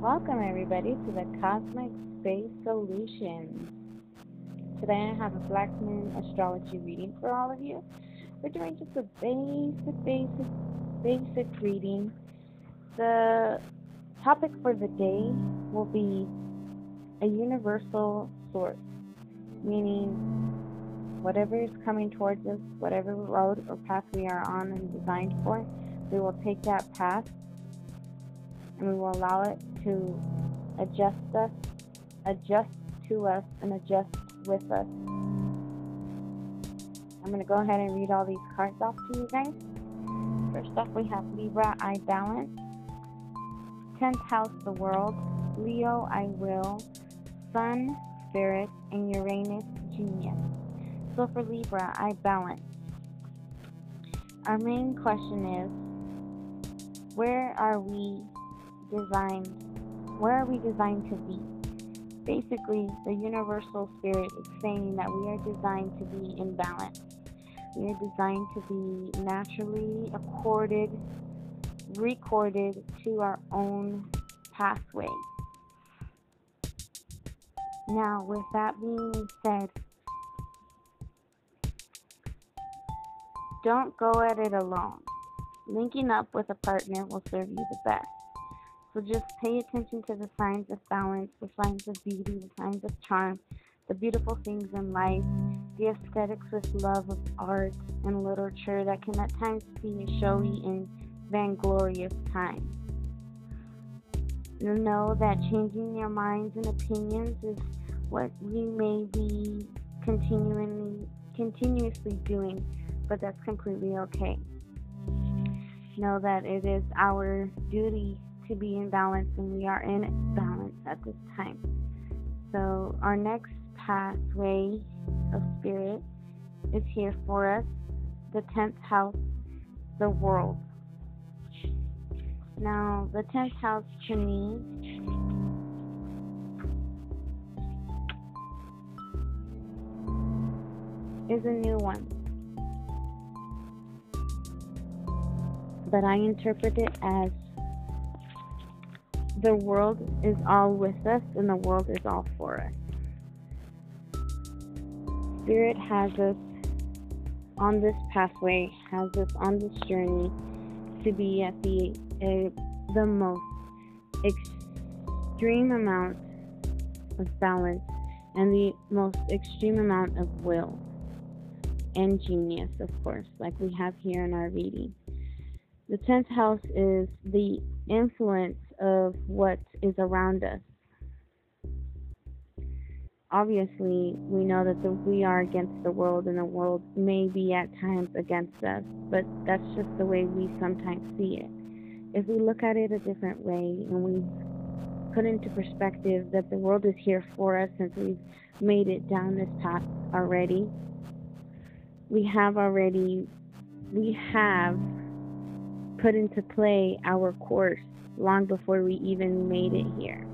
Welcome, everybody, to the Cosmic Space Solutions. Today I have a Black Moon astrology reading for all of you. We're doing just a basic, basic, basic reading. The topic for the day will be a universal source, meaning whatever is coming towards us, whatever road or path we are on and designed for, we will take that path and we will allow it to adjust us, adjust to us, and adjust with us. I'm going to go ahead and read all these cards off to you guys. First off, we have Libra, I balance. 10th house, the world. Leo, I will. Sun, spirit, and Uranus, genius. So for Libra, I balance. Our main question is where are we designed? Where are we designed to be? Basically, the universal spirit is saying that we are designed to be in balance. We are designed to be naturally accorded, recorded to our own pathway. Now, with that being said, don't go at it alone. Linking up with a partner will serve you the best. So just pay attention to the signs of balance, the signs of beauty, the signs of charm, the beautiful things in life, the aesthetics with love of art and literature that can at times be showy and vainglorious times. You know that changing your minds and opinions is what you may be continually continuously doing, but that's completely okay. Know that it is our duty to be in balance, and we are in balance at this time. So, our next pathway of spirit is here for us the 10th house, the world. Now, the 10th house to me is a new one. But I interpret it as the world is all with us and the world is all for us. Spirit has us on this pathway, has us on this journey to be at the the most extreme amount of balance and the most extreme amount of will and genius, of course, like we have here in our reading. The 10th house is the influence of what is around us. Obviously, we know that the, we are against the world, and the world may be at times against us, but that's just the way we sometimes see it. If we look at it a different way and we put into perspective that the world is here for us since we've made it down this path already, we have already, we have put into play our course long before we even made it here.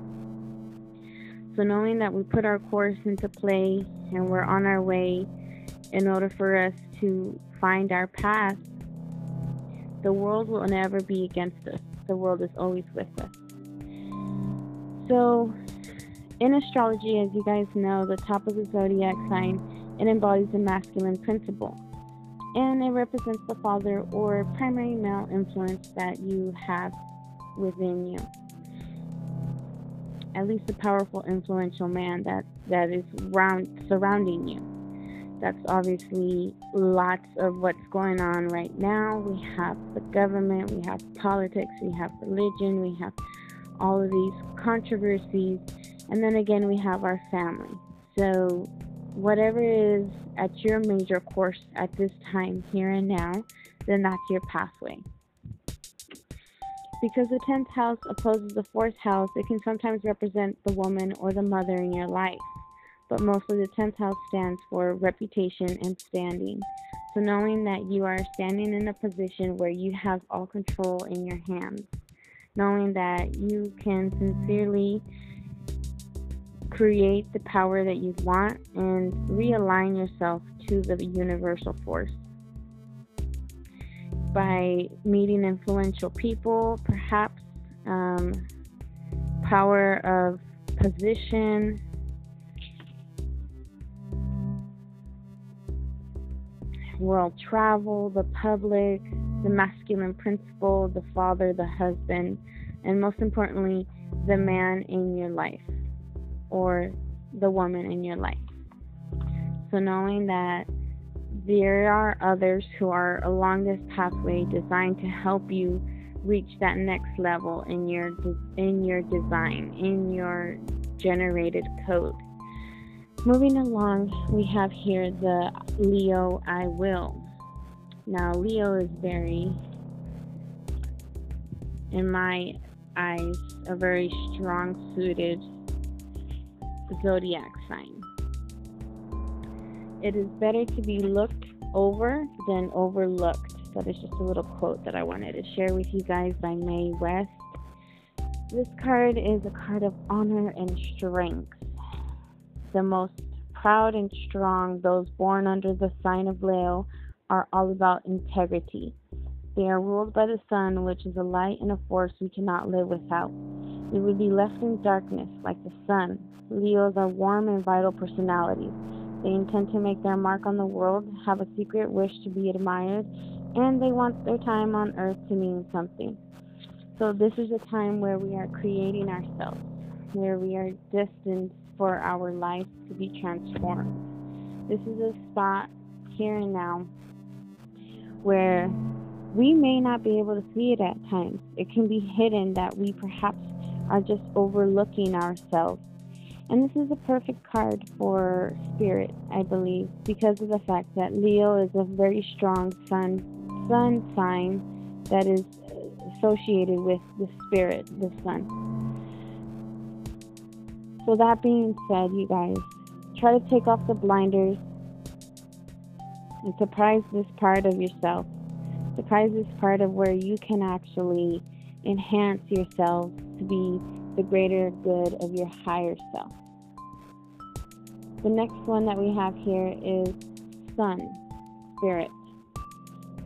So, knowing that we put our course into play and we're on our way in order for us to find our path, the world will never be against us. The world is always with us. So, in astrology, as you guys know, the top of the zodiac sign it embodies the masculine principle and it represents the father or primary male influence that you have within you. At least a powerful, influential man that, that is round, surrounding you. That's obviously lots of what's going on right now. We have the government, we have politics, we have religion, we have all of these controversies, and then again, we have our family. So, whatever is at your major course at this time, here and now, then that's your pathway. Because the 10th house opposes the 4th house, it can sometimes represent the woman or the mother in your life. But mostly the 10th house stands for reputation and standing. So knowing that you are standing in a position where you have all control in your hands, knowing that you can sincerely create the power that you want and realign yourself to the universal force. by meeting influential people, perhaps um, power of position, world travel, the public, the masculine principle, the father, the husband, and most importantly, the man in your life or the woman in your life. So, knowing that there are others who are along this pathway designed to help you reach that next level in your in your design, in your generated code. Moving along, we have here the Leo I will. Now, Leo is very, in my eyes, a very strong suited zodiac sign. It is better to be looked over than overlooked. That is just a little quote that I wanted to share with you guys by Mae West. This card is a card of honor and strength. The most proud and strong, those born under the sign of Leo, are all about integrity. They are ruled by the sun, which is a light and a force we cannot live without. We would be left in darkness like the sun. Leos are warm and vital personalities. They intend to make their mark on the world, have a secret wish to be admired, and they want their time on earth to mean something. So, this is a time where we are creating ourselves, where we are destined for our life to be transformed. This is a spot here and now where we may not be able to see it at times. It can be hidden that we perhaps are just overlooking ourselves. And this is a perfect card for spirit, I believe, because of the fact that Leo is a very strong sun sun sign that is associated with the spirit, the sun. So, that being said, you guys, try to take off the blinders and surprise this part of yourself. Surprise this part of where you can actually enhance yourself to be the greater good of your higher self. The next one that we have here is Sun, Spirit.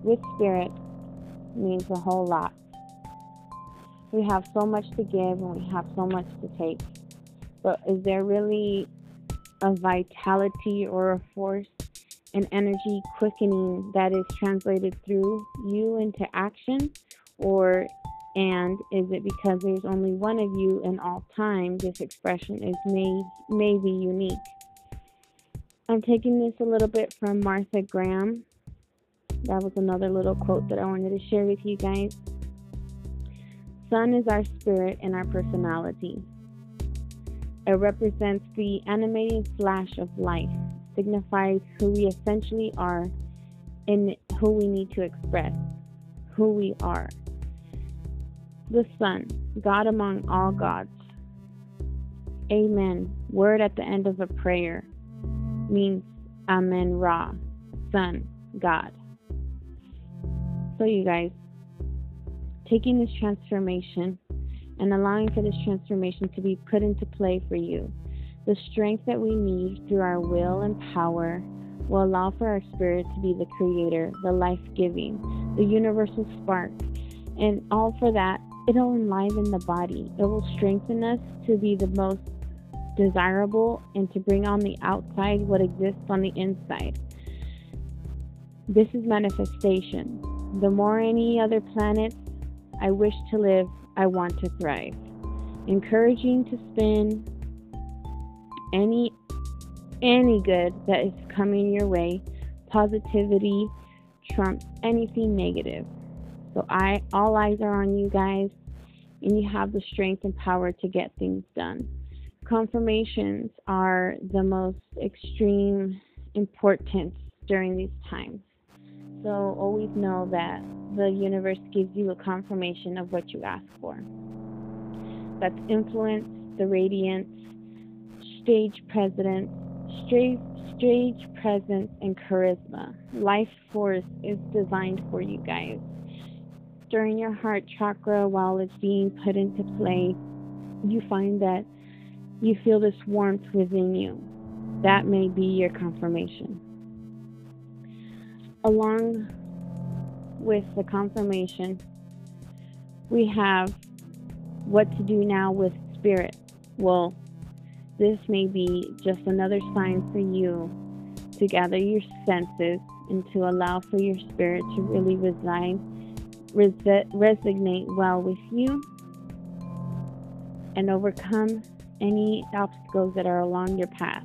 With Spirit means a whole lot. We have so much to give and we have so much to take. But is there really a vitality or a force, an energy quickening that is translated through you into action? Or and is it because there's only one of you in all time this expression is may, may be unique? I'm taking this a little bit from Martha Graham. That was another little quote that I wanted to share with you guys. Sun is our spirit and our personality. It represents the animating flash of life, signifies who we essentially are and who we need to express, who we are. The Sun, God among all gods. Amen, word at the end of a prayer, means Amen Ra, Sun, God. So, you guys, taking this transformation and allowing for this transformation to be put into play for you. The strength that we need through our will and power will allow for our spirit to be the creator, the life giving, the universal spark. And all for that, it'll enliven the body. It will strengthen us to be the most desirable and to bring on the outside what exists on the inside. This is manifestation. The more any other planets I wish to live, I want to thrive. Encouraging to spin any any good that is coming your way. Positivity trumps anything negative. So I all eyes are on you guys and you have the strength and power to get things done. Confirmations are the most extreme importance during these times. So always know that the universe gives you a confirmation of what you ask for. That's influence, the radiance, stage presence, stage, stage presence, and charisma. Life force is designed for you guys. During your heart chakra, while it's being put into play, you find that you feel this warmth within you. That may be your confirmation. Along with the confirmation, we have what to do now with spirit. Well, this may be just another sign for you to gather your senses and to allow for your spirit to really reside, res- resonate well with you and overcome any obstacles that are along your path.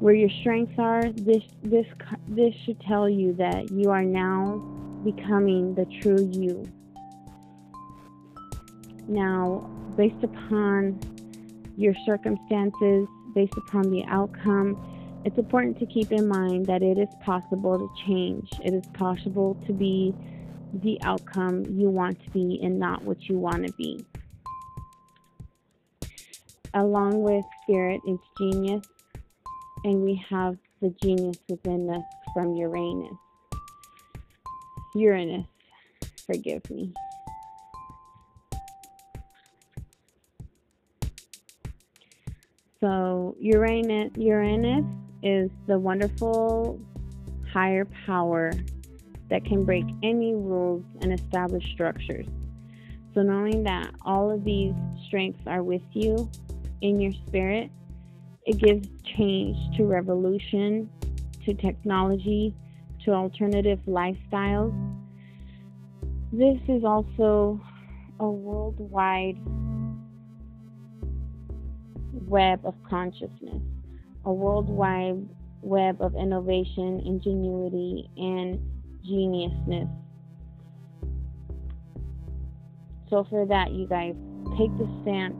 Where your strengths are, this this this should tell you that you are now becoming the true you. Now, based upon your circumstances, based upon the outcome, it's important to keep in mind that it is possible to change. It is possible to be the outcome you want to be and not what you want to be. Along with spirit is genius, and we have the genius within us from Uranus. Uranus, forgive me. So Uranus, Uranus is the wonderful higher power that can break any rules and establish structures. So knowing that all of these strengths are with you in your spirit, it gives change to revolution, to technology, to alternative lifestyles. This is also a worldwide web of consciousness, a worldwide web of innovation, ingenuity, and geniusness. So, for that, you guys, take the stance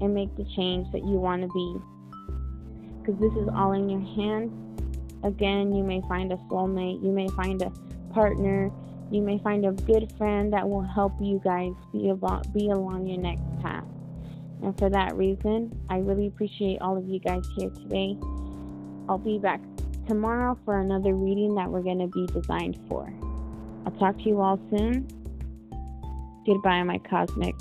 and make the change that you want to be. Because this is all in your hands. Again, you may find a soulmate, you may find a partner, you may find a good friend that will help you guys be, about, be along your next path. And for that reason, I really appreciate all of you guys here today. I'll be back tomorrow for another reading that we're going to be designed for. I'll talk to you all soon. Goodbye, my cosmic